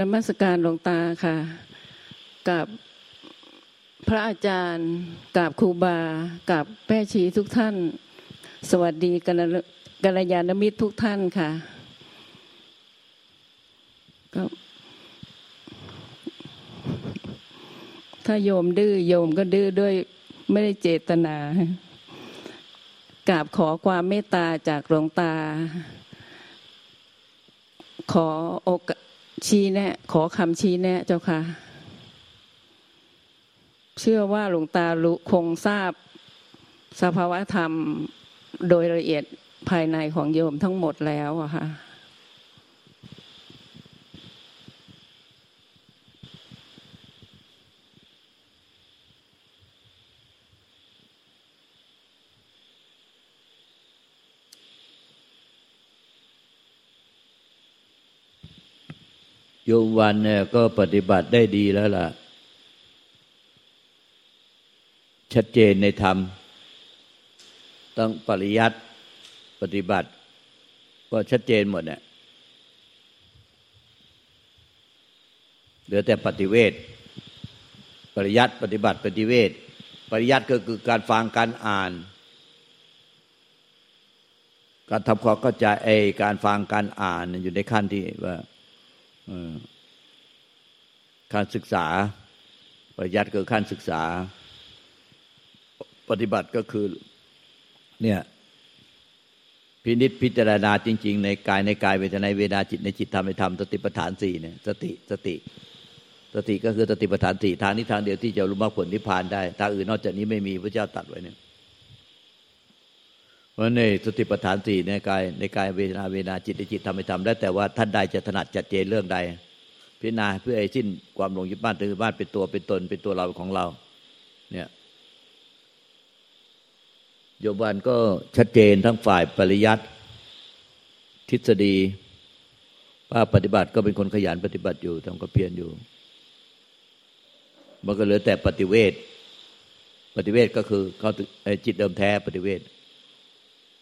นมัสการหลวงตาค่ะ กับพระอาจารย์กับครูบากับแม่ชีทุกท่าน สวัสดีกัลยาณมิตรทุกท่านค่ะก็ถ้าโยมดื้อโยมก็ดื้อด้วยไม่ได้เจตนากราบขอความเมตตาจากหลวงตา ขอโอกา ชี้แนะ ขอคำชี้แนะเจ้าค่ะ เชื่อว่าหลวงตาลุคงทราบสภาวะธรรมโดยละเอียดภายในของโยมทั้งหมดแล้วอะค่ะ โยมวันเนี่ยก็ปฏิบัติได้ดีแล้วล่ะ ชัดเจนในธรรม ต้องปริยัติปฏิบัติ ก็ชัดเจนหมดเนี่ยเหลือแต่ปฏิเวทปริยัติปฏิบัติปฏิเวทปริยัติก็คือการฟังการอ่าน การทำความเข้าใจไอการฟังการอ่านอยู่ในขั้นที่ว่า การศึกษา ปริยัติคือขั้นศึกษา ปฏิบัติก็คือ เนี่ยพินิษพิจารณาจริง ๆ ในกายในกายเวทนาเวทนาจิตในจิตธรรมในธรรมสติปัฏฐานสี่เนี่ยสติสติ สติก็คือสติปัฏฐานสี่ทางนี้ทางเดียวที่จะรู้มรรคผลนิพพานได้ทางอื่นนอกจากนี้ไม่มีพระเจ้าตัดไว้เนี่ย เพราะในสติปัฏฐานสี่ในกายในกายเวทนาเวทนาจิตจิตธรรมในธรรมได้แต่ว่าท่านใดจะถนัดจัดเจนเรื่องใด พิจารณาเพื่อไอ้สิ้นความหลงยึดบ้านถือบ้านเป็นตัวเป็นตนเป็นตัวเราของเรา เนี่ยโยบานก็ชัดเจนทั้งฝ่ายปริยัติทฤษฎีว่าปฏิบัติก็เป็นคนขยันปฏิบัติอยู่ทำก็เพียรอยู่ มันก็เหลือแต่ปฏิเวทปฏิเวทก็คือเขาจิตเดิมแท้ปฏิเวท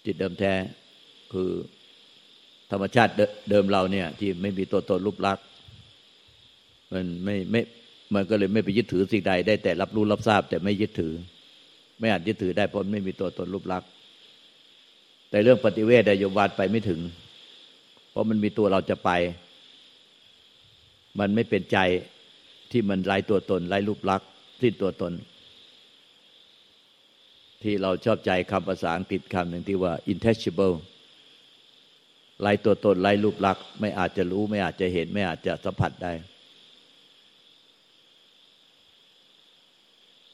จิตเดิมแท้คือธรรมชาติเดิมเราเนี่ย ที่ไม่มีตัวตนรูปลักษณ์มันไม่ไม่มันก็เลยไม่ไปยึดถือสิ่งใดได้แต่รับรู้รับทราบ แต่ไม่ยึดถือ ไม่อาจยึดถือได้เพราะไม่มีตัวตนรูปลักษณ์แต่เรื่องปฏิเวทได้ยมวาดไปไม่ถึง เพราะมันมีตัวเราจะไป มันไม่เป็นใจที่มันไร้ตัวตนไร้รูปลักษณ์สิ้นตัวตน ที่เราชอบใจคำภาษาอังกฤษคำหนึ่งที่ว่า intangible ไร้ตัวตนไร้รูปลักษณ์ไม่อาจจะรู้ไม่อาจจะเห็นไม่อาจจะสัมผัสได้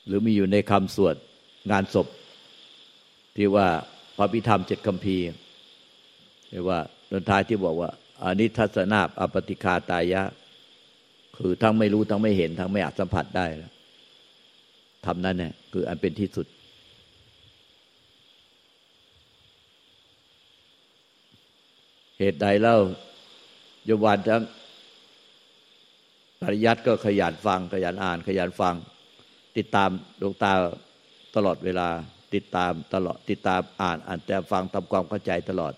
หรือมีอยู่ในคำสวดงานศพ ที่ว่าพระพิธรรมเจ็ดคำพีเรียกว่าตอนท้ายที่บอกว่าอานิทัศนาอปติคาตายะ คือทั้งไม่รู้ทั้งไม่เห็นทั้งไม่อาจสัมผัสได้แล้วทำนั้นเนี่ยคืออันเป็นที่สุด เหตุใดเล่าโยมวันทั้งปริยัติก็ขยันฟัง ขยันอ่าน ขยันฟัง ติดตามดวงตาตลอดเวลา ติดตามตลอด ติดตามอ่านอ่านแต่ฟังทำความเข้าใจตลอด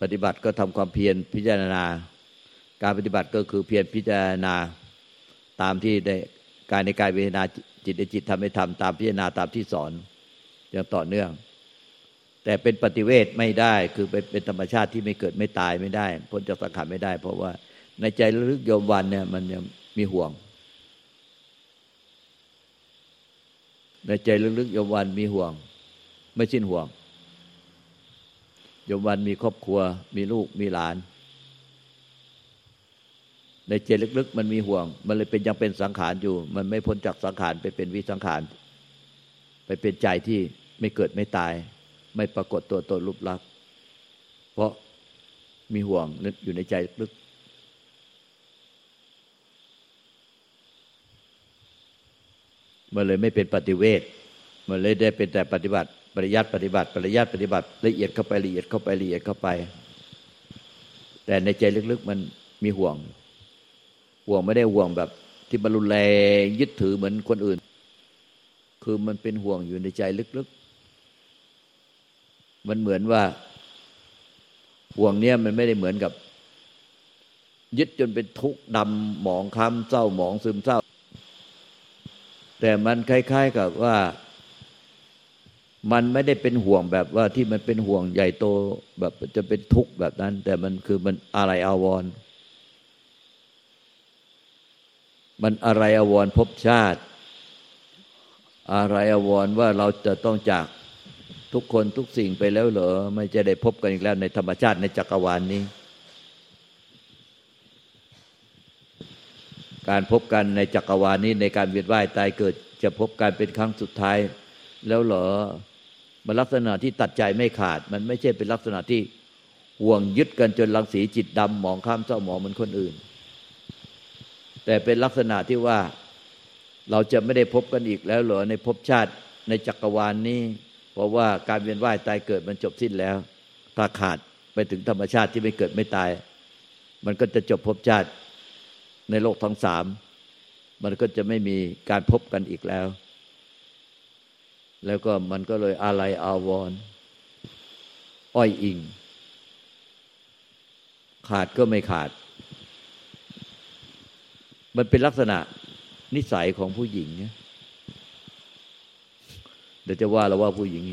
ปฏิบัติก็ทำความเพียรพิจารณา การปฏิบัติก็คือเพียรพิจารณาตามที่ได้กายในกายเวทนาจิตในจิตทำให้ทำตามพิจารณาตามที่สอนอย่างต่อเนื่อง แต่เป็นปฏิเวทไม่ได้ คือเป็นเป็นธรรมชาติที่ไม่เกิดไม่ตายไม่ได้ พ้นจากสังขารไม่ได้ เพราะว่าในใจลึกโยมวันเนี่ยมันยังมีห่วง ในใจลึกๆโยมวันมีห่วง ไม่สิ้นห่วงโยมวันมีครอบครัว มีลูกมีหลาน ในใจลึกๆ มันมีห่วง มันเลยเป็นยังเป็นสังขารอยู่ มันไม่พ้นจากสังขารไปเป็นวิสังขาร ไปเป็นใจที่ไม่เกิดไม่ตาย ไม่ปรากฏตัวตนรูปลักษณ์เพราะมีห่วงนึกอยู่ในใจลึก มันเลยไม่เป็นปฏิเวทมันเลยได้เป็นแต่ปฏิบัติ ปริยัติปฏิบัติ ปริยัติปฏิบัติ ละเอียดเข้าไปละเอียดเข้าไปละเอียดเข้าไป แต่ในใจลึกๆ มันมีห่วง ห่วงไม่ได้ห่วงแบบ ที่บรรลุแรงยึดถือเหมือนคนอื่น คือมันเป็นห่วงอยู่ในใจลึกๆ มันเหมือนว่าห่วงเนี้ยมันไม่ได้เหมือนกับ ยึดจนเป็นทุกข์ดำหมองคล้ำเศร้าหมองซึมเศร้า แต่มันคล้าย ๆกับว่า มันไม่ได้เป็นห่วงแบบว่าที่มันเป็นห่วงใหญ่โตแบบจะเป็นทุกข์แบบนั้น แต่มันคือมันอะไรอาวร มันอะไรอาวรพบชาติ อะไรอาวรว่าเราจะต้องจาก ทุกคนทุกสิ่งไปแล้วเหรอ ไม่จะได้พบกันอีกแล้วในธรรมชาติในจักรวาลนนี้ การพบกันในจักรวาลนี้ในการเวียนว่ายตายเกิด จะพบกันเป็นครั้งสุดท้าย แล้วเหรอมันลักษณะที่ตัดใจไม่ขาด มันไม่ใช่เป็นลักษณะที่ห่วงยึดกันจนรังสีจิตดำมองข้ามเจ้าหมองเหมือนคนอื่น แต่เป็นลักษณะที่ว่าเราจะไม่ได้พบกันอีกแล้วเหรอในภพชาติในจักรวาลนนี้ เพราะว่าการเวียนว่ายตายเกิดมันจบสิ้นแล้ว ถ้าขาดไปถึงธรรมชาติที่ไม่เกิดไม่ตาย มันก็จะจบภพชาติในโลกทั้งสาม มันก็จะไม่มีการพบกันอีกแล้ว แล้วก็มันก็เลยอะไรอาวรอ้อยอิง ขาดก็ไม่ขาด มันเป็นลักษณะนิสัยของผู้หญิงเนี่ย เดี๋ยวจะว่าเราว่าผู้หญิง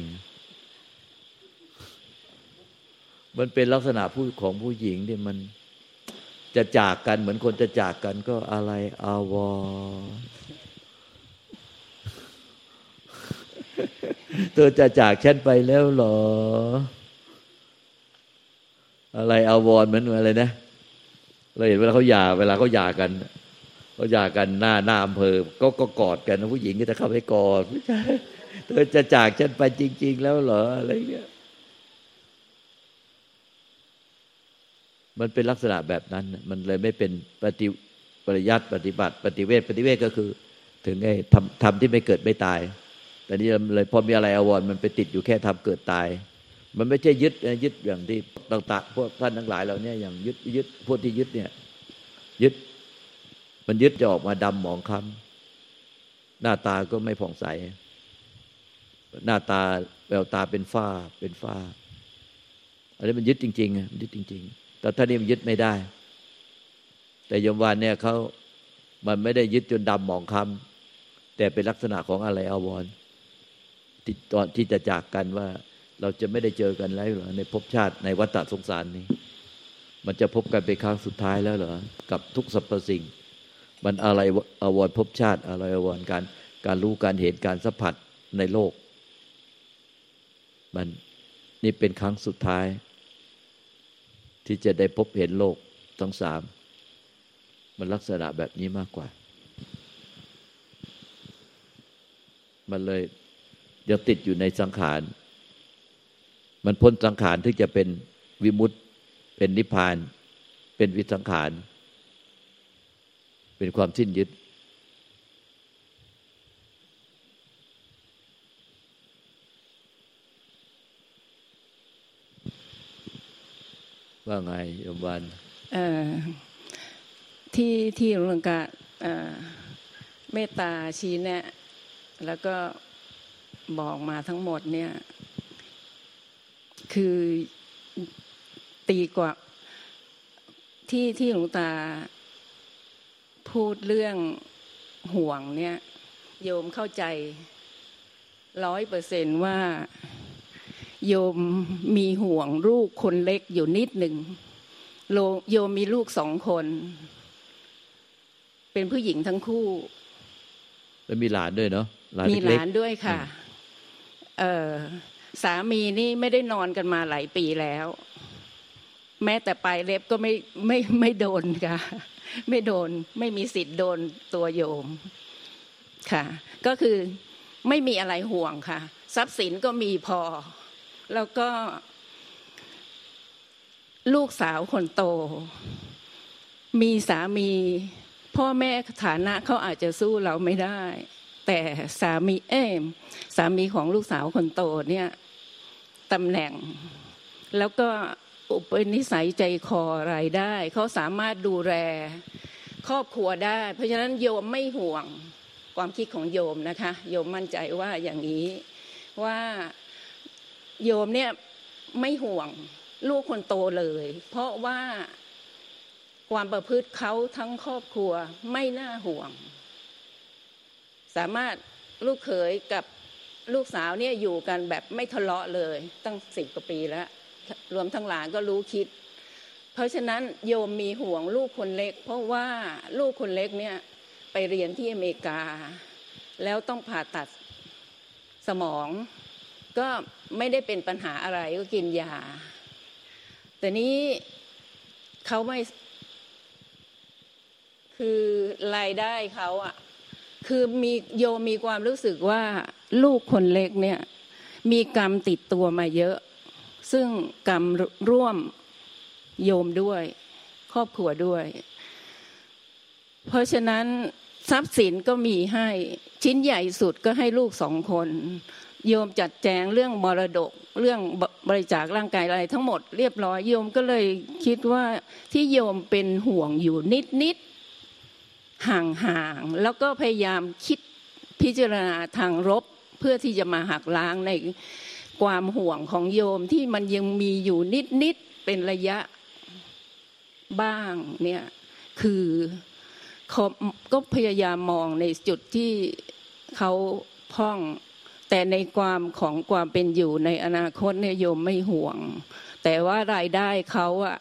มันเป็นลักษณะผู้ของผู้หญิงที่มันจะจากกันเหมือนคนจะจากกันก็อะไรอาวรเธอจะจากฉันไปแล้วหรอ อะไรอาวรเหมือนอะไรนะเราเห็นเวลาเขาหย่าเวลาเขาหย่ากันเขาหย่ากันหน้าหน้าอำเภอ ก็ก็กอดกันผู้หญิงก็จะเข้าไปกอด เธอจะจากฉันไปจริง ๆ แล้วเหรออะไรเงี้ยมันเป็นลักษณะแบบนั้น มันเลยไม่เป็นปฏิปริยัติปฏิบัติ ปฏิเวทปฏิเวทก็คือ ถึงไอ้ทำทำที่ไม่เกิดไม่ตาย แต่นี่เลยพอมีอะไรอวรมันไปติดอยู่แค่ทำเกิดตาย มันไม่ใช่ยึดยึดอย่างที่ต่างๆพวกท่านทั้งหลายเราเนี่ยอย่างยึดยึดพวกที่ยึดเนี่ย ยึด มันยึดจะออกมาดำหมองคล้ำหน้าตาก็ไม่ผ่องใส หน้าตาแววตาเป็นฝ้าเป็นฝ้าอันนี้มันยึดจริงๆยึดจริง ๆ แต่ท่านี้มันยึดไม่ได้ แต่ยมวานเนี่ยเขามันไม่ได้ยึดจนดำหมองคล้ำแต่เป็นลักษณะของอะไรอวรตอนที่จะจากกันว่า เราจะไม่ได้เจอกันแล้วเหรอในภพชาติในวัฏสงสารนี้ มันจะพบกันเป็นครั้งสุดท้ายแล้วเหรอกับทุกสรรพสิ่ง มันอะไรอววรภพชาติอะไรอววรการการรู้การเห็นการสัมผัสในโลก มันนี่เป็นครั้งสุดท้าย ที่จะได้พบเห็นโลกทั้งสาม มันลักษณะแบบนี้มากกว่า มันเลยจะติดอยู่ในสังขาร มันพ้นสังขารที่จะเป็นวิมุตเป็นนิพพาน เป็นวิสังขาร เป็นความสิ้นยึด ว่าไงโยมวันที่ที่หลวงกาเมตตาชี้แนะ แล้วก็บอกมาทั้งหมดเนี่ย คือตีกว่าที่ที่หลวงตาพูดเรื่องห่วงเนี่ย โยมเข้าใจร้อยเปอร์เซนว่า โยมมีห่วงลูกคนเล็กอยู่นิดหนึ่งโยมมีลูกสองคน เป็นผู้หญิงทั้งคู่ แล้วมีหลานด้วยเนาะมีหลานด้วยค่ะ เออสามีนี่ไม่ได้นอนกันมาหลายปีแล้ว แม้แต่ปลายเล็บก็ไม่ไม่ไม่โดนค่ะ ไม่โดนไม่มีสิทธิ์โดนตัวโยมค่ะ ก็คือไม่มีอะไรห่วงค่ะ ทรัพย์สินก็มีพอ แล้วก็ ลูกสาวคนโต มีสามี พ่อแม่ฐานะเขาอาจจะสู้เราไม่ได้ แต่สามีเอมสามีของลูกสาวคนโตเนี่ยตำแหน่ง แล้วก็อุปนิสัยใจคออะไรได้ เขาสามารถดูแลครอบครัวได้ เพราะฉะนั้นโยมไม่ห่วงความคิดของโยมนะคะ โยมมั่นใจว่าอย่างนี้ว่า โยมเนี่ยไม่ห่วงลูกคนโตเลย เพราะว่าความประพฤติเขาทั้งครอบครัวไม่น่าห่วง สามารถลูกเขยกับลูกสาวเนี่ยอยู่กันแบบไม่ทะเลาะเลย ตั้งสิบกว่าปีแล้ว รวมทั้งหลานก็รู้คิด เพราะฉะนั้นโยมมีห่วงลูกคนเล็ก เพราะว่าลูกคนเล็กเนี่ยไปเรียนที่อเมริกา แล้วต้องผ่าตัดสมอง ก็ไม่ได้เป็นปัญหาอะไรก็กินยา แต่นี้เขาไม่คือรายได้เขาอะคือมีโยมีความรู้สึกว่าลูกคนเล็กเนี่ยมีกรรมติดตัวมาเยอะ ซึ่งกรรมร่วมโยมด้วย ครอบครัวด้วย เพราะฉะนั้นทรัพย์สินก็มีให้ชิ้นใหญ่สุดก็ให้ลูกสองคน โยมจัดแจงเรื่องมรดกเรื่องบริจาคร่างกายอะไรทั้งหมดเรียบร้อยโยมก็เลยคิดว่าที่โยมเป็นห่วงอยู่นิดนิดห่างๆแล้วก็พยายามคิดพิจารณาทางรบเพื่อที่จะมาหักล้างในความห่วงของโยมที่มันยังมีอยู่นิดๆเป็นระยะบ้างเนี่ยคือก็พยายามมองในจุดที่เขาพ่อง แต่ในความของความเป็นอยู่ในอนาคตเนี่ยโยมไม่ห่วง แต่ว่ารายได้เขาอะ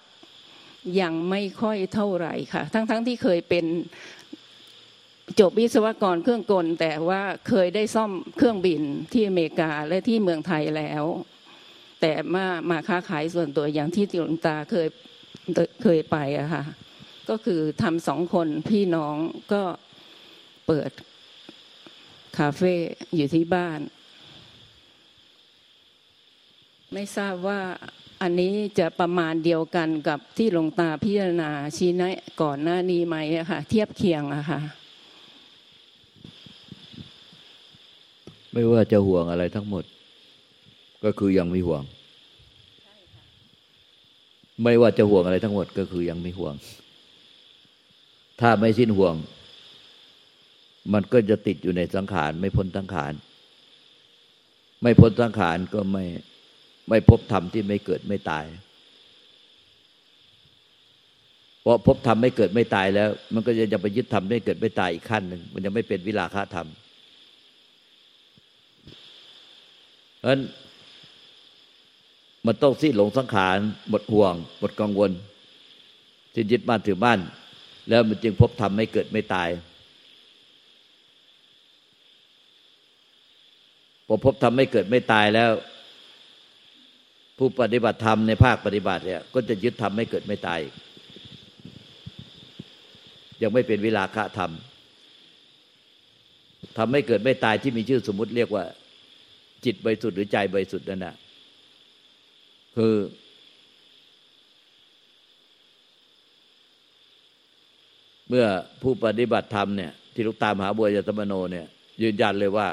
ยังไม่ค่อยเท่าไหร่ค่ะ ทั้งๆทที่เคยเป็นจบวิศวกรเครื่องกล แต่ว่าเคยได้ซ่อมเครื่องบินที่อเมริกาและที่เมืองไทยแล้ว แต่มามาค้าขายส่วนตัวอย่างที่ติลตาเคยเคยไปอะค่ะ ก็คือทำสองคนพี่น้องก็เปิดคาเฟ่อยู่ที่บ้าน ไม่ทราบว่าอันนี้จะประมาณเดียวกันกับที่หลวงตาพิจารณาชี้แนะก่อนหน้านี้ไหมอะค่ะเทียบเคียงอะค่ะ ไม่ว่าจะห่วงอะไรทั้งหมด ก็คือยังไม่ห่วง ไม่ว่าจะห่วงอะไรทั้งหมดก็คือยังไม่ห่วง ถ้าไม่สิ้นห่วง มันก็จะติดอยู่ในสังขาร ไม่พ้นสังขาร ไม่พ้นสังขารก็ไม่ ไม่พบธรรมที่ไม่เกิดไม่ตาย เพราะพบธรรมไม่เกิดไม่ตายแล้ว มันก็จะจะไปยึดธรรมไม่เกิดไม่ตายอีกขั้นหนึ่งมันจะไม่เป็นวิลาคะธรรมเพราะนั้นมันต้องสิ้นหลงสังขารหมดห่วงหมดกังวลสิ้นยึดบ้านถือบ้านแล้วมันจึงพบธรรมไม่เกิดไม่ตายพอพบธรรมไม่เกิดไม่ตายแล้ว ผู้ปฏิบัติธรรมในภาคปฏิบัติเนี่ยก็จะยึดธรรมไม่เกิดไม่ตาย ยังไม่เป็นวิลาคะธรรมทำให้เกิดไม่ตายที่มีชื่อสมมุติเรียกว่า จิตบริสุทธิ์หรือใจบริสุทธิ์นั่นนะคือ เมื่อผู้ปฏิบัติธรรมเนี่ยที่ลูกตามหาบัวยตมโนเนี่ย ยืนยันเลยว่า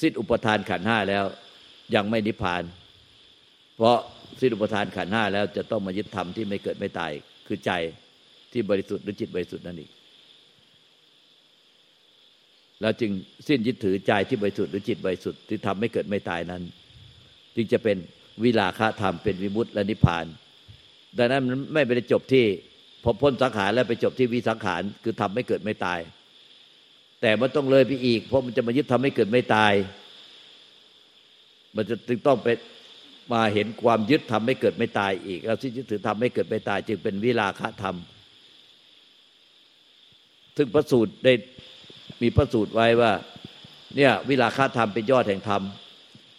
สิ้นอุปทานขันห้าแล้ว ยังไม่นิพพาน เพราะสิ้นอุปทานขันห้าแล้วจะต้องมายึดธรรมที่ไม่เกิดไม่ตาย คือใจที่บริสุทธิ์หรือจิตบริสุทธิ์นั่นเองแล้วจึงสิ้นยึดถือใจที่บริสุทธิ์หรือจิตบริสุทธิ์ที่ทำให้เกิดไม่ตายนั้น จึงจะเป็นวิลาคะธรรมเป็นวิมุตติและนิพพาน ดังนั้นมันไม่ไปจบที่พอพ้นสังขารแล้วไปจบที่วิสังขารคือทำให้เกิดไม่ตาย แต่มันต้องเลยไปอีก เพราะมันจะมายึดทำให้เกิดไม่ตาย มันจะจึงต้องไปมาเห็นความยึดทำให้เกิดไม่ตายอีกแล้วที่ยึดถือทำให้เกิดไม่ตาย จึงเป็นวิลาคะธรรม ซึ่งพระสูตรได้มีพระสูตรไว้ว่า เนี่ยวิลาคาธรรมเป็นยอดแห่งธรรม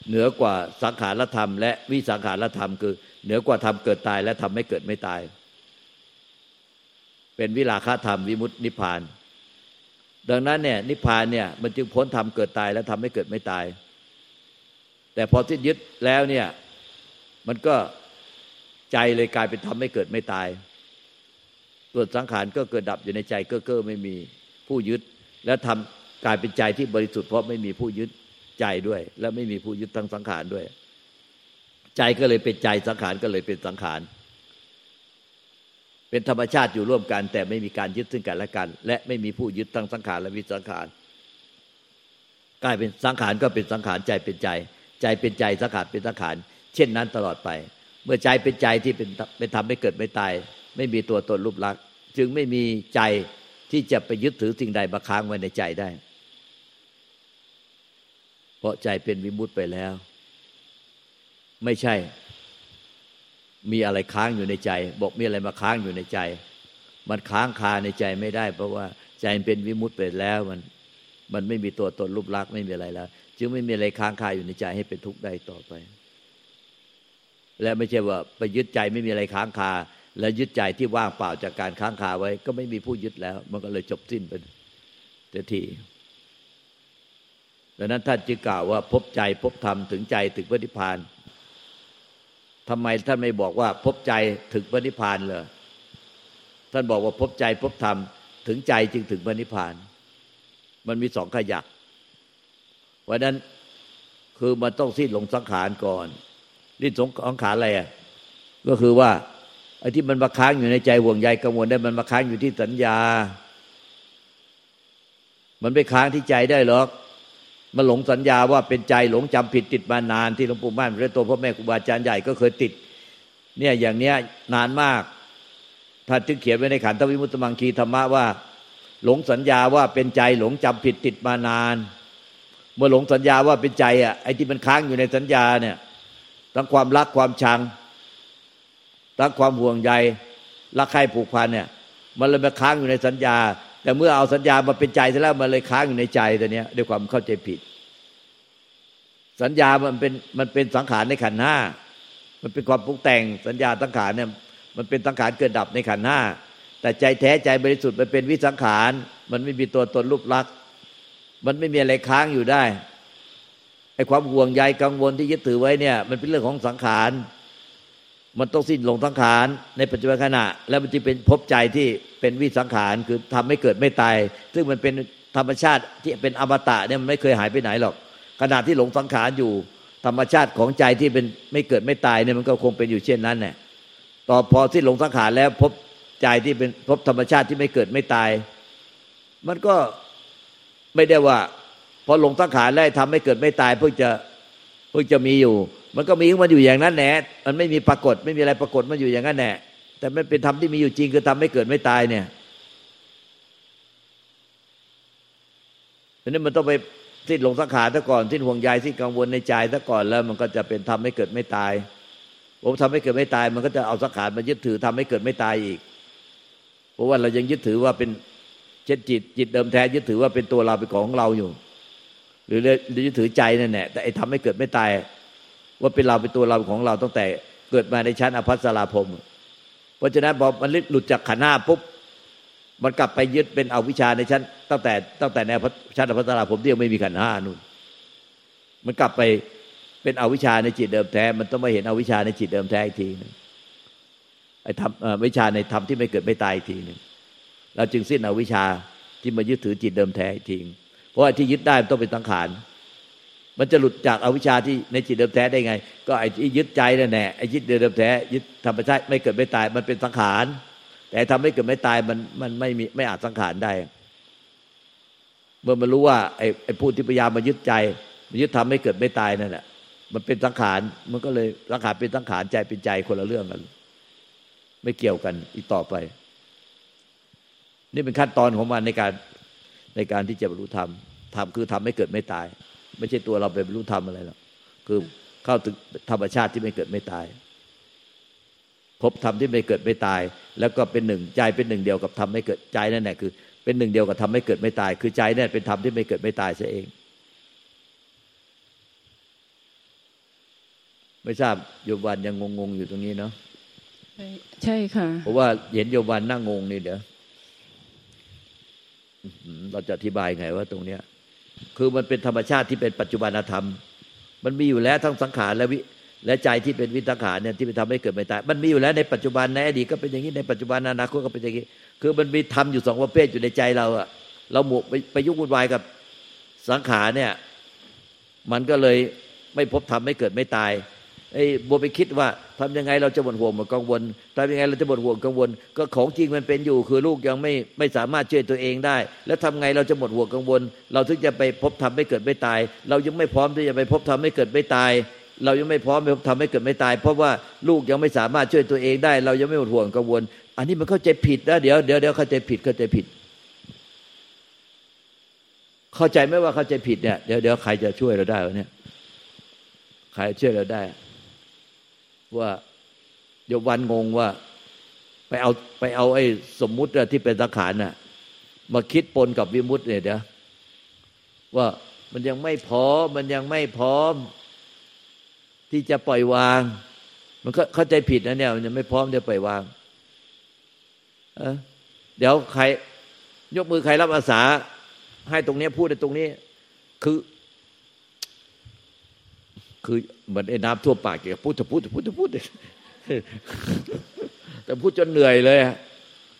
เหนือกว่าสังขารธรรม และวิสังขารธรรม คือ เหนือกว่าธรรมเกิดตายและทำไม่เกิดไม่ตาย เป็นวิลาคาธรรมวิมุตตินิพพาน ดังนั้นเนี่ยนิพพานเนี่ยมันจึงพ้นธรรมเกิดตายและทำให้เกิดไม่ตาย แต่พอที่ยึดแล้วเนี่ย มันก็ใจเลยกลายเป็นทำให้เกิดไม่ตายตัวสังขารก็เกิดดับอยู่ในใจเก็เก้อไม่มีผู้ยึด แล้วทำกลายเป็นใจที่บริสุทธิ์เพราะไม่มีผู้ยึดใจด้วย และไม่มีผู้ยึดทั้งสังขารด้วย ใจก็เลยเป็นใจสังขารก็เลยเป็นสังขารเป็นธรรมชาติอยู่ร่วมกัน แต่ไม่มีการยึดซึ่งกันและกัน และไม่มีผู้ยึดทั้งสังขารและวิสังขารกลายเป็นสังขารก็เป็นสังขารใจเป็นใจ ใจเป็นใจสังขารเป็นสังขารเช่นนั้นตลอดไป เมื่อใจเป็นใจที่เป็นเป็นทำให้เกิดไม่ตาย ไม่มีตัวตนรูปลักษณ์จึงไม่มีใจที่จะไปยึดถือสิ่งใดมาค้างไว้ในใจได้ เพราะใจเป็นวิมุตต์ไปแล้ว ไม่ใช่ มีอะไรค้างอยู่ในใจ บอกมีอะไรมาค้างอยู่ในใจ มันค้างคาในใจไม่ได้ เพราะว่าใจเป็นวิมุตต์ไปแล้วมันมันไม่มีตัวตนรูปลักษณ์ไม่มีอะไรแล้ว จึงไม่มีอะไรค้างคาอยู่ในใจให้เป็นทุกข์ได้ต่อไป และไม่ใช่ว่าไปยึดใจไม่มีอะไรค้างคา และยึดใจที่ว่างเปล่าจากการค้างคาไว้ ก็ไม่มีผู้ยึดแล้ว มันก็เลยจบสิ้นไปเต็ทีดังนั้นท่านจึงกล่าวว่า พบใจพบธรรมถึงใจถึงพระนิพพานทำไมท่านไม่บอกว่า พบใจถึงพระนิพพานเลยท่านบอกว่าพบใจพบธรรมถึงใจจึงถึงพระนิพพาน มันมีสองขยัก ราะนั้นคือมันต้องสิ้นลงสังขารก่อนสิ้นสงสังขารอะไรอะก็คือว่าไอ้ที่มันมาค้างอยู่ในใจห่วงใยกังวลได้มันมาค้างอยู่ที่สัญญา มันไม่ค้างที่ใจได้หรอกมันหลงสัญญาว่าเป็นใจหลงจำผิดติดมานานที่หลวงปู่มั่นพระตัวพ่อแม่ครูบาอาจารย์ใหญ่ก็เคยติด เนี่ยอย่างเนี้ยนานมากท่านจึงเขียนไว้ในขันธวิมุตตมังคีธรรมะว่า หลงสัญญาว่าเป็นใจหลงจำผิดติดมานาน เมื่อหลงสัญญาว่าเป็นใจอะไอ้ที่มันค้างอยู่ในสัญญาเนี่ยทั้งความรักความชังทั้งความห่วงใยรักใคร่ผูกพันเนี่ย มันเลยมาค้างอยู่ในสัญญา แต่เมื่อเอาสัญญามาเป็นใจแล้วมันเลยค้างอยู่ในใจตัวเนี้ยด้วยความเข้าใจผิด สัญญามันเป็นมันเป็นสังขารในขันห้ามันเป็นความปรุงแต่งสัญญาสังขารเนี่ยมันเป็นสังขารเกิดดับในขันห้าแต่ใจแท้ใจบริสุทธิ์มันเป็นวิสังขาร มันไม่มีตัวตนรูปลักษณ มันไม่มีอะไรค้างอยู่ได้ไอ้ความห่วงใยกังวลที่ยึดถือไว้เนี่ย มันเป็นเรื่องของสังขาร มันต้องสิ้นลงสังขาร ในปัจจุบันขณะ แล้วมันจะเป็นพบใจที่เป็นวิสังขารคือทำให้เกิดไม่ตาย ซึ่งมันเป็นธรรมชาติที่เป็นอมตะเนี่ยมันไม่เคยหายไปไหนหรอกขณะที่หลงสังขารอยู่ ธรรมชาติของใจที่เป็นไม่เกิดไม่ตายเนี่ยมันก็คงเป็นอยู่เช่นนั้นแหละต่อพอที่หลงสังขารแล้วพบใจที่เป็นพบธรรมชาติที่ไม่เกิดไม่ตาย มันก็ ไม่ได้ว่า พอหลงสังขารแล้วทำให้เกิดไม่ตายเพิ่งจะเพิ่งจะมีอยู่ มันก็มีมันอยู่อย่างนั้นแหละมันไม่มีปรากฏไม่มีอะไรปรากฏมันอยู่อย่างนั้นแหละแต่ไม่เป็นธรรมที่มีอยู่จริงคือทำให้เกิดไม่ตายเนี่ยดังนั้นมันต้องไปสิ้นหลงสังขารซะก่อนสิ้นห่วงใยสิ้นกังวลในใจซะก่อนแล้วมันก็จะเป็นทำให้เกิดไม่ตายผมทำให้เกิดไม่ตาย มันก็จะเอาสังขารมายึดถือทำให้เกิดไม่ตายอีก เพราะว่าเรายังยึดถือว่าเป็น เช่นจิตจิตเดิมแท้ยึดถือว่าเป็นตัวเราเป็นของเราอยู่ หรือยึดถือใจนั่นแหละแต่ไอ้ทำให้เกิดไม่ตาย ว่าเป็นเราเป็นตัวเราของเราตั้งแต่เกิดมาในชั้นอภัสราพรมเพราะฉะนั้นพอมันหลุดจากขันห้าปุ๊บมันกลับไปยึดเป็นอวิชชาในชั้น ตั้งแต่ตั้งแต่ในชั้นอภัสราพรมที่ยังไม่มีขันห้านู่นมันกลับไปเป็นอวิชชาในจิตเดิมแท้ มันต้องมาเห็นอวิชชาในจิตเดิมแท้อีกทีนึงไอ้ทำวิชาในธรรมที่ไม่เกิดไม่ตายอีกทีหนึ่ง เราจึงสิ้นอวิชชาที่มายึดถือจิตเดิมแท้อีกทีเพราะว่าที่ยึดได้มันต้องเป็นสังขารมันจะหลุดจากอวิชชาที่ในจิตเดิมแท้ได้ไง ก็ไอ้ที่ยึดใจนั่นแหละไอ้ยึดเดิมแท้ยึดธรรมชาติไม่เกิดไม่ตายมันเป็นสังขาร แต่ทำให้เกิดไม่ตายมันมันไม่มีไม่อาจสังขารได้ เมื่อมันรู้ว่าไอ้ไอ้ผู้ที่พยายามมายึดใจมายึดทำให้เกิดไม่ตายนั่นแหละมันเป็นสังขารมันก็เลยสังขารเป็นสังขารใจเป็นใจคนละเรื่องกัน ไม่เกี่ยวกันอีกต่อไป นี่เป็นขั้นตอนของมันในการในการที่จะบรรลุธรรมธรรมคือทำให้เกิดไม่ตาย ไม่ใช่ตัวเราไปรู้ทำอะไรหรอกคือเข้าถึงธรรมชาติที่ไม่เกิดไม่ตาย พบธรรมที่ไม่เกิดไม่ตาย แล้วก็เป็นหนึ่งใจเป็นหนึ่งเดียวกับธรรมไม่เกิดใจนั่นแหละคือ เป็นหนึ่งเดียวกับธรรมไม่เกิดไม่ตาย คือใจนี่เป็นธรรมที่ไม่เกิดไม่ตายซะเอง ไม่ทราบโยมวันยังงงๆอยู่ตรงนี้เนาะใช่ค่ะเพราะว่าเห็นโยมวันนั่งงงนี่เดี๋ยว เราจะอธิบายไงว่าตรงเนี้ย คือมันเป็นธรรมชาติที่เป็นปัจจุบันธรรม มันมีอยู่แล้วทั้งสังขารและวิและใจที่เป็นวิตขารเนี่ยที่ไปทำให้เกิดไม่ตาย มันมีอยู่แล้วในปัจจุบันในอดีตก็เป็นอย่างนี้ในปัจจุบันอนาคตก็เป็นอย่างนี้ คือมันมีธรรมอยู่สองประเภทอยู่ในใจเราอะเราหมกไปไปยุ่งวุ่นวายกับสังขารเนี่ย มันก็เลยไม่พบธรรมไม่เกิดไม่ตาย ไอ้บัวไปคิดว่าทำยังไงเราจะหมดห่วงหมดกังวลทำยังไงเราจะหมดห่วงกังวล ก็ของจริงมันเป็นอยู่คือลูกยังไม่ไม่สามารถช่วยตัวเองได้ แล้วทำไงเราจะหมดห่วงกังวล เราถึงจะไปพบธรรมไม่เกิดไม่ตาย เรายังไม่พร้อมที่จะไปพบธรรมไม่เกิดไม่ตาย เรายังไม่พร้อมไปพบทำให้เกิดไม่ตาย เพราะว่าลูกยังไม่สามารถช่วยตัวเองได้ เรายังไม่หดห่วงกังวล อันนี้มันเข้าใจผิดนะเดี๋ยวเดี๋ยวเดี๋ยวเข้าใจผิดเข้าใจผิด เข้าใจไหมว่าเข้าใจผิดเนี่ยเดี๋ยวเดี๋ยวใครจะช่วยเราได้วะเนี่ยใครช่วยเราได้ ว่าโยวันงงว่า ไปเอาไปเอาไอ้สมมุติที่เป็นสังขารน่ะ มาคิดปนกับวิมุตเนี่ยเดี๋ยวว่ามันยังไม่พร้อมมันยังไม่พร้อม ที่จะปล่อยวาง มันก็เข้าใจผิดนะเนี่ยมันยังไม่พร้อมจะปล่อยวางเออเดี๋ยวใคร ยกมือใครรับอาสา ให้ตรงนี้พูดในตรงนี้ คือ คือเหมือนไอ้น้ำท่วมปากเกี่ยวพูดจะพูดจะพูดจะพูดแต่พูดจนเหนื่อยเลย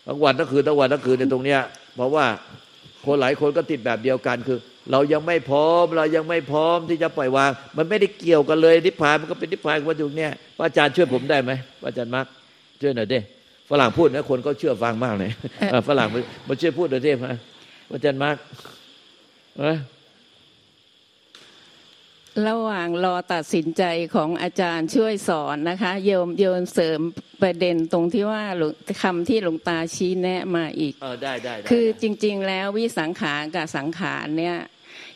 ทั้งวันทั้งคืนทั้งวันทั้งคืนในตรงเนี้ย เพราะว่าคนหลายคนก็ติดแบบเดียวกันคือ เรายังไม่พร้อม เรายังไม่พร้อมที่จะปล่อยวาง มันไม่ได้เกี่ยวกันเลยนิพพานมันก็เป็นนิพพานวัตถุเนี้ยพระอาจารย์ช่วยผมได้ไหมพระอาจารย์มาร์กช่วยหน่อยดิฝรั่งพูดนะคนก็เชื่อฟังมากเลยฝรั่งมันช่วยพูดหน่อยดิพระอาจารย์มาร์ก ระหว่างรอตัดสินใจของอาจารย์ช่วยสอนนะคะโยมโยมเสริมประเด็นตรงที่ว่าคำที่หลวงตาชี้แนะมาอีกเออได้ได้คือจริง ๆ แล้ววิสังขารกับสังขารเนี่ย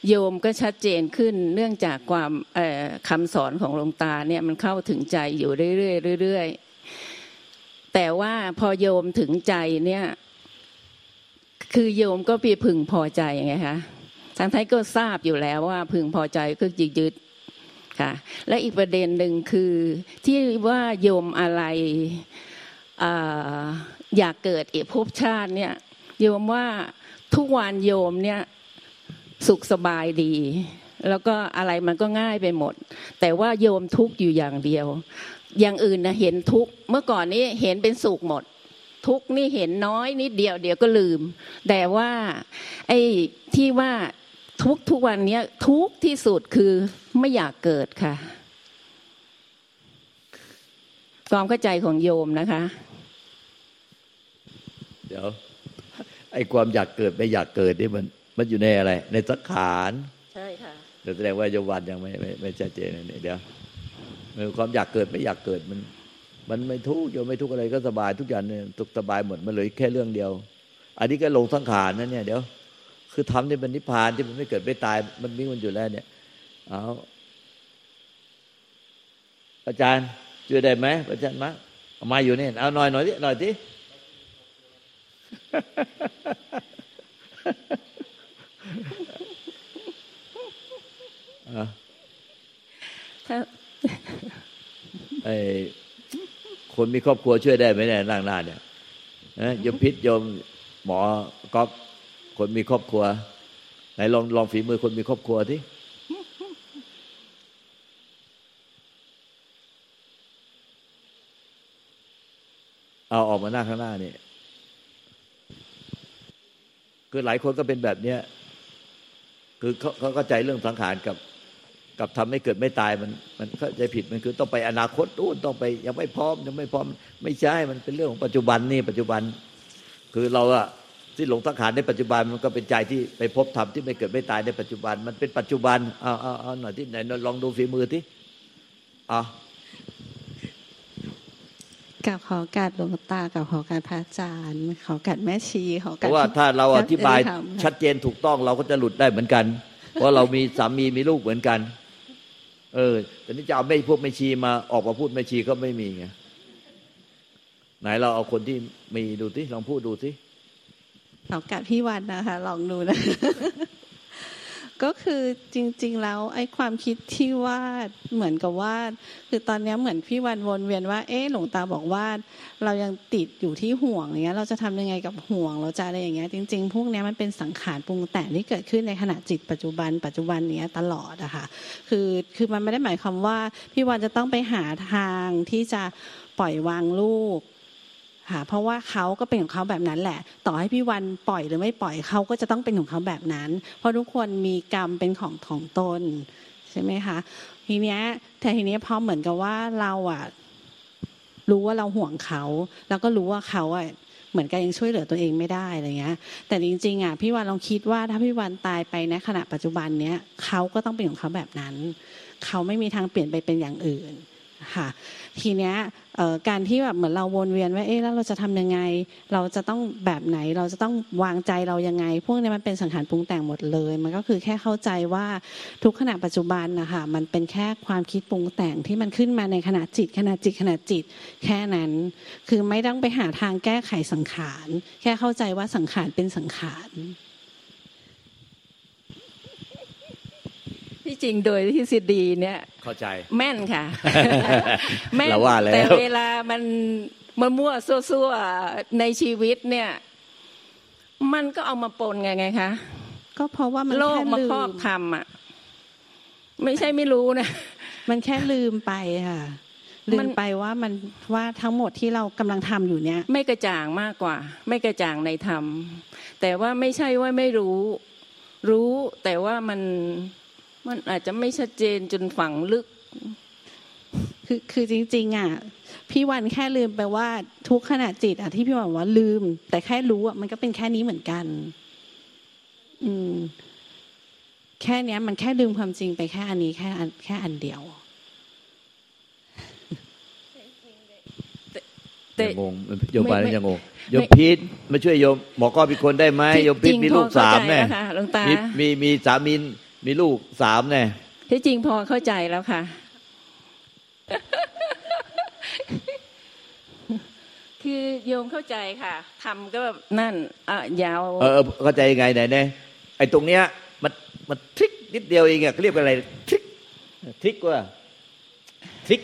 โยมก็ชัดเจนขึ้นเนื่องจากความคำสอนของหลวงตาเนี่ยมันเข้าถึงใจอยู่เรื่อยๆเรื่อยๆแต่ว่าพอโยมถึงใจเนี่ย คือโยมก็ไปพึงพอใจไงคะ ทางไทยก็ทราบอยู่แล้วว่าพึงพอใจก็ยึดยึดค่ะ และอีกประเด็นหนึ่งคือที่ว่าโยมอะไรอยากเกิดเอภพชาติเนี่ยโยมว่าทุกวันโยมเนี่ยสุขสบายดี แล้วก็อะไรมันก็ง่ายไปหมด แต่ว่าโยมทุกอยู่อย่างเดียว อย่างอื่นนะเห็นทุกเมื่อก่อนนี้เห็นเป็นสุขหมด ทุกนี่เห็นน้อยนิดเดียวเดี๋ยวก็ลืม แต่ว่าไอ้ที่ว่า ทุกทุกวันนี้ทุกที่สุดคือไม่อยากเกิดค่ะความเข้าใจของโยมนะคะ เดี๋ยวไอ้ความอยากเกิดไม่อยากเกิดนี่มัน มันอยู่ในอะไร ในสังขารใช่ค่ะเดี๋ยวแสดงว่าโยวันยังไม่ไม่ไม่ชัดเจนนี่เดี๋ยวความอยากเกิดไม่อยากเกิดมัน มันไม่ทุกข์โยไม่ทุกข์อะไรก็สบายทุกอย่างเนี่ยทุกสบายหมดมันเลยแค่เรื่องเดียว อันนี้ก็ลงสังขารนั่นเนี่ยเดี๋ยว คือทำที่เป็นนิพพานที่มันไม่เกิดไม่ตาย มันมีมันอยู่แล้ว เนี่ย เอาอาจารย์ช่วยได้ไหมอาจารย์มาเอามาอยู่นี่เอาหน่อยหน่อยทีหน่อยทีไอ้คนมีครอบครัวช่วยได้ไหมเนี่ยร่างหน้าเนี่ยยมพิษยมหมอก๊อฟ คนมีครอบครัว ไหนลองลองฝีมือคนมีครอบครัวที่เอาออกมาหน้าข้างหน้านี่คือหลายคนก็เป็นแบบเนี้ยคือเขาเขาเข้าใจเรื่องสังขารกับกับทำให้เกิดไม่ตายมัน มันเข้าใจผิดมันคือต้องไปอนาคตนู่นต้องไปยังไม่พร้อมยังไม่พร้อม ไม่ใช่มันเป็นเรื่องของปัจจุบันนี่ปัจจุบัน คือเราอะ ที่หลงสังขารในปัจจุบันมันก็เป็นใจที่ไปพบธรรมที่ไม่เกิดไม่ตายในปัจจุบัน มันเป็นปัจจุบันเอาเอาเอาหน่อยที่ไหนลองดูฝีมือที่อะกับขอการหลวงตากับขอการพระอาจารย์ขอการแม่ชีขอการว่าถ้าเราอธิบายชัดเจนถูกต้องเราก็จะหลุดได้เหมือนกัน เพราะเรามีสามีมีลูกเหมือนกัน เออแต่นี่จะเอาไม่พวกไม่ชีมาออกมาพูดไม่ชีก็ไม่มีไงไหนเราเอาคนที่มีดูสิลองพูดดูสิ ลองกับพี่วันนะคะ ลองดูนะ ก็คือจริง ๆ แล้วไอ้ความคิดที่ว่าเหมือนกับว่า คือตอนนี้เหมือนพี่วันวนเวียนว่า เอ๊ะหลวงตาบอกว่า เรายังติดอยู่ที่ห่วงอย่างเงี้ย เราจะทำยังไงกับห่วง เราจะอะไรอย่างเงี้ย จริง ๆ พวกนี้มันเป็นสังขารปรุงแต่งที่เกิดขึ้นในขณะจิตปัจจุบัน ปัจจุบันเนี้ยตลอดอะค่ะ คือคือมันไม่ได้หมายความว่า พี่วันจะต้องไปหาทางที่จะปล่อยวางลูก ค่ะเพราะว่าเขาก็เป็นของเขาแบบนั้นแหละ ต่อให้พี่วันปล่อยหรือไม่ปล่อยเขาก็จะต้องเป็นของเขาแบบนั้น เพราะทุกคนมีกรรมเป็นของของตนใช่ไหมคะทีเนี้ยแต่ทีเนี้ยพอเหมือนกับว่าเราอะรู้ว่าเราห่วงเขา แล้วก็รู้ว่าเขาอะเหมือนกับยังช่วยเหลือตัวเองไม่ได้อะไรเงี้ย แต่จริงๆอะพี่วันลองคิดว่าถ้าพี่วันตายไปในขณะปัจจุบันเนี้ยเขาก็ต้องเป็นของเขาแบบนั้น เขาไม่มีทางเปลี่ยนไปเป็นอย่างอื่น ค่ะทีเนี้ยการที่แบบเหมือนเราวนเวียนว่าเอ๊ะแล้วเราจะทำยังไง เราจะต้องแบบไหนเราจะต้องวางใจเรายังไง พวกนี้มันเป็นสังขารปรุงแต่งหมดเลย มันก็คือแค่เข้าใจว่าทุกขณะปัจจุบันนะคะมันเป็นแค่ความคิดปรุงแต่งที่มันขึ้นมาในขณะจิตขณะจิตขณะจิต แค่นั้น คือไม่ต้องไปหาทางแก้ไขสังขาร แค่เข้าใจว่าสังขารเป็นสังขาร ที่จริงโดยทฤษฎีเนี่ยเข้าใจแม่นค่ะ แม่นแต่เวลามันมันมั่วซั่วๆในชีวิตเนี่ย มันก็เอามาปนไงไงคะก็เพราะว่ามันโลกมาครอบทำอะ ไม่ใช่ไม่รู้นะมันแค่ลืมไปค่ะลืมไปว่ามันว่าทั้งหมดที่เรากำลังทำอยู่เนี้ยไม่กระจ่างมากกว่า ไม่กระจ่างในธรรมแต่ว่าไม่ใช่ว่าไม่รู้ รู้แต่ว่ามัน มันอาจจะไม่ชัดเจนจนฝังลึก คือคือจริง ๆอะพี่วันแค่ลืมไปว่าทุกขณะจิตอะที่พี่วันว่าลืม แต่แค่รู้อะมันก็เป็นแค่นี้เหมือนกัน อืม แค่เนี้ย มันแค่ลืมความจริงไปแค่อันนี้แค่แค่อันเดียวแต่งงโยมไปยังงงโยมพีทมาช่วยโยมหมอก็มีคนได้ไหมโยมพีทมีลูกสามแน่มีมีสามี มีลูกสามแน่ที่จริงพอเข้าใจแล้วค่ะ คือโยมเข้าใจค่ะทำก็แบบนั่นอะยาว เออเข้าใจยังไงไหนเนี่ยไอ้ตรงเนี้ย มันมันทริกนิดเดียวเองอะเรียกอะไรทริกทริกว่าทริก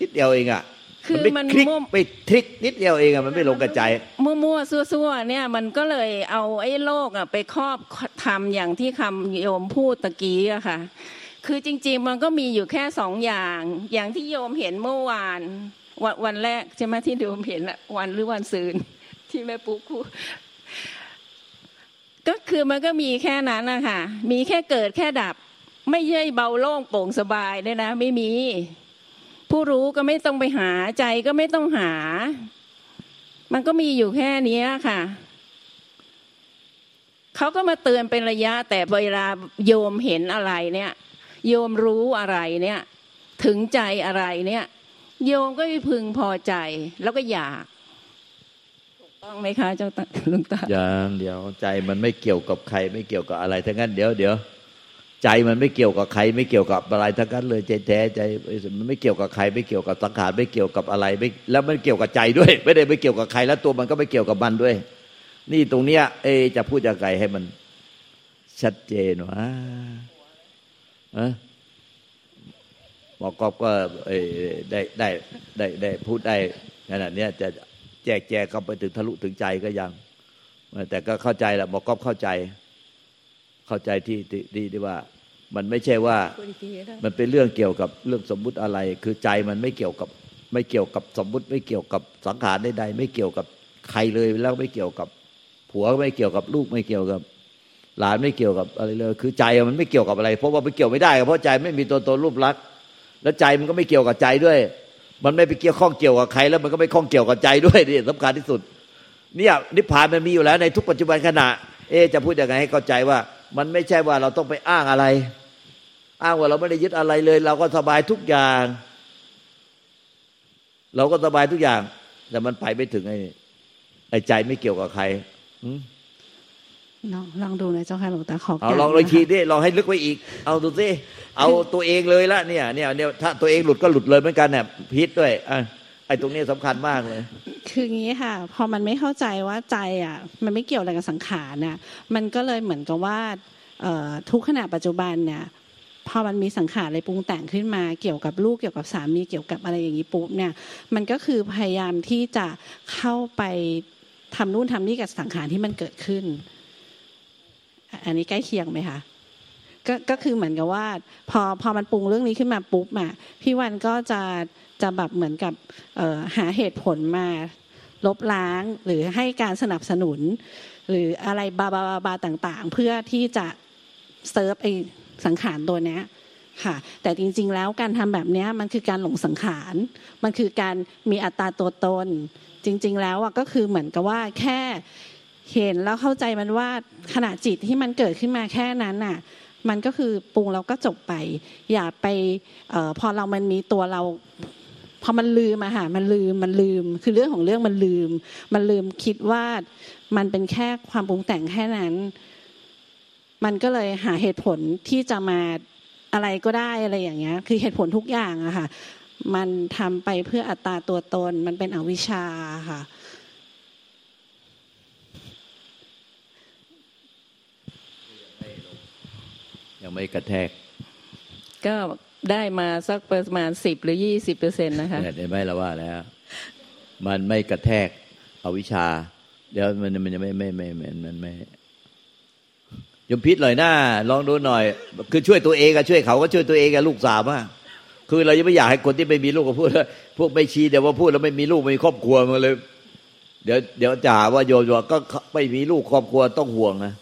นิดเดียวเองอะ คือมันคลิกไปทริกนิดเดียวเองอะมันไม่ลงกระจายมั่วๆซั่วๆเนี่ยมันก็เลยเอาไอ้โลกอะไปครอบทำอย่างที่คำโยมพูดตะกี้อะค่ะ คือจริง ๆ มันก็มีอยู่แค่สองอย่าง อย่างที่โยมเห็นเมื่อวานวันวันแรกใช่ไหมที่โยมเห็นอะวันหรือวันซืนที่แม่ปุ๊กพูดก็คือมันก็มีแค่นั้นนะคะมีแค่เกิดแค่ดับ ไม่ใช่เบาโล่งโปร่งสบายเลยนะ ไม่มี ผู้รู้ก็ไม่ต้องไปหาใจก็ไม่ต้องหา มันก็มีอยู่แค่นี้ค่ะเขาก็มาเตือนเป็นระยะ แต่เวลาโยมเห็นอะไรเนี่ย โยมรู้อะไรเนี่ย ถึงใจอะไรเนี่ย โยมก็พึงพอใจ แล้วก็อยากถูกต้องไหมคะเจ้าลุงตาอย่างเดี๋ยวใจมันไม่เกี่ยวกับใคร ไม่เกี่ยวกับอะไรทั้งนั้นเดี๋ยวเดี๋ยว ใจมันไม่เกี่ยวกับใคร ไม่เกี่ยวกับอะไรทั้งนั้นเลยใจแท้ใจมันไม่เกี่ยวกับใคร ไม่เกี่ยวกับสังขารไม่เกี่ยวกับอะไรไม่แล้วมันเกี่ยวกับใจด้วย ไม่ได้ไม่เกี่ยวกับใคร แล้วตัวมันก็ไม่เกี่ยวกับมันด้วย นี่ตรงเนี้ย เอ จะพูดยังไงให้มัน ชัดเจนวะอะหมอกอบก็ได้ได้ได้ได้พูดได้ขนาดนี้จะแจกแจกเข้าไปถึงทะลุถึงใจก็ยัง แต่ก็เข้าใจแหละหมอกอบเข้าใจ เข้าใจที่ดีที่ว่า มันไม่ใช่ว่า มันเป็นเรื่องเกี่ยวกับเรื่องสมมุติอะไร คือใจมันไม่เกี่ยวกับไม่เกี่ยวกับสมมุติไม่เกี่ยวกับสังขารใดๆไม่เกี่ยวกับใครเลยแล้วไม่เกี่ยวกับผัวไม่เกี่ยวกับลูกไม่เกี่ยวกับ หลานไม่เกี่ยวกับอะไรเลย คือใจมันไม่เกี่ยวกับอะไร เพราะว่าไปเกี่ยวไม่ได้ เพราะใจไม่มีตัวตนรูปลักษณ์แล้วใจมันก็ไม่เกี่ยวกับใจด้วย มันไม่ไปเกี่ยวข้องเกี่ยวกับใคร แล้วมันก็ไม่ข้องเกี่ยวกับใจด้วยนี่สำคัญที่สุดเนี่ยนิพพานมันมีอยู่แล้วในทุกปัจจุบันขณะ เอจะพูดยังไงให้เข้าใจว่า มันไม่ใช่ว่าเราต้องไปอ้างอะไร อ้างว่าเราไม่ได้ยึดอะไรเลย เราก็สบายทุกอย่าง เราก็สบายทุกอย่าง แต่มันไปไม่ถึงไอ้ไอ้ใจไม่เกี่ยวกับใครลองลองดูนะเจ้าค่ะหลวงตาขอเอาลองเลยทีดิลองให้ลึกไว้อีก เอาดูสิเอาตัวเองเลยละเนี่ยเนี่ยเนี่ยถ้าตัวเองหลุดก็หลุดเลยเหมือนกันเนี่ยพิษด้วยอะ ไอ้ตรงนี้สำคัญมากเลย คืองี้ค่ะ พอมันไม่เข้าใจว่าใจอะ มันไม่เกี่ยวอะไรกับสังขารน่ะมันก็เลยเหมือนกับว่าทุกขณะปัจจุบันเนี่ยพอมันมีสังขารอะไรปรุงแต่งขึ้นมาเกี่ยวกับลูกเกี่ยวกับสามีเกี่ยวกับอะไรอย่างนี้ปุ๊บเนี่ย มันก็คือพยายามที่จะเข้าไปทำนู่นทำนี่กับสังขารที่มันเกิดขึ้น อันนี้ใกล้เคียงไหมคะ ก็ก็คือเหมือนกับว่า พอพอมันปรุงเรื่องนี้ขึ้นมาปุ๊บอะพี่วันก็จะจะแบบเหมือนกับหาเหตุผลมาลบล้างหรือให้การสนับสนุน หรืออะไรบาบาบาบาต่าง ๆ เพื่อที่จะเซิร์ฟไอสังขารตัวนี้ค่ะ แต่จริง ๆ แล้วการทำแบบนี้มันคือการหลงสังขาร มันคือการมีอัตราตัวตน จริง ๆ แล้วอะก็คือเหมือนกับว่าแค่เห็นแล้วเข้าใจมันว่าขณะจิตที่มันเกิดขึ้นมาแค่นั้นน่ะ มันก็คือปรุงแล้วก็จบไป อย่าไปออพอเรามันมีตัวเราพอมันลืมอะค่ะมันลืมมันลืม คือเรื่องของเรื่องมันลืม มันลืมคิดว่ามันเป็นแค่ความปรุงแต่งแค่นั้น มันก็เลยหาเหตุผลที่จะมาอะไรก็ได้อะไรอย่างเงี้ย คือเหตุผลทุกอย่างอะค่ะ มันทำไปเพื่ออัตตาตัวตน มันเป็นอวิชชาค่ะ ยังไม่กระแทก ก็ได้มาสักประมาณสิบหรือยี่สิบเปอร์เซ็นต์นะคะเนี่ยเห็นไหมเราว่าแล้ว มันไม่กระแทกเอาวิชา เดี๋ยวมันมันจะไม่ไม่ไม่ไม่มันไม่ยมพิษหน่อยหน้าลองดูหน่อย คือช่วยตัวเองอะช่วยเขาก็ช่วยตัวเองอะลูกสาวอะคือเรายังไม่อยากให้คนที่ไม่มีลูกก็พูดว่าพวกไม่ชีเดี๋ยวว่าพูดแล้วไม่มีลูกไม่มีครอบครัวมาเลย เดี๋ยวเดี๋ยวจะหาว่าโยมว่าก็ไม่มีลูกครอบครัวต้องห่วงนะ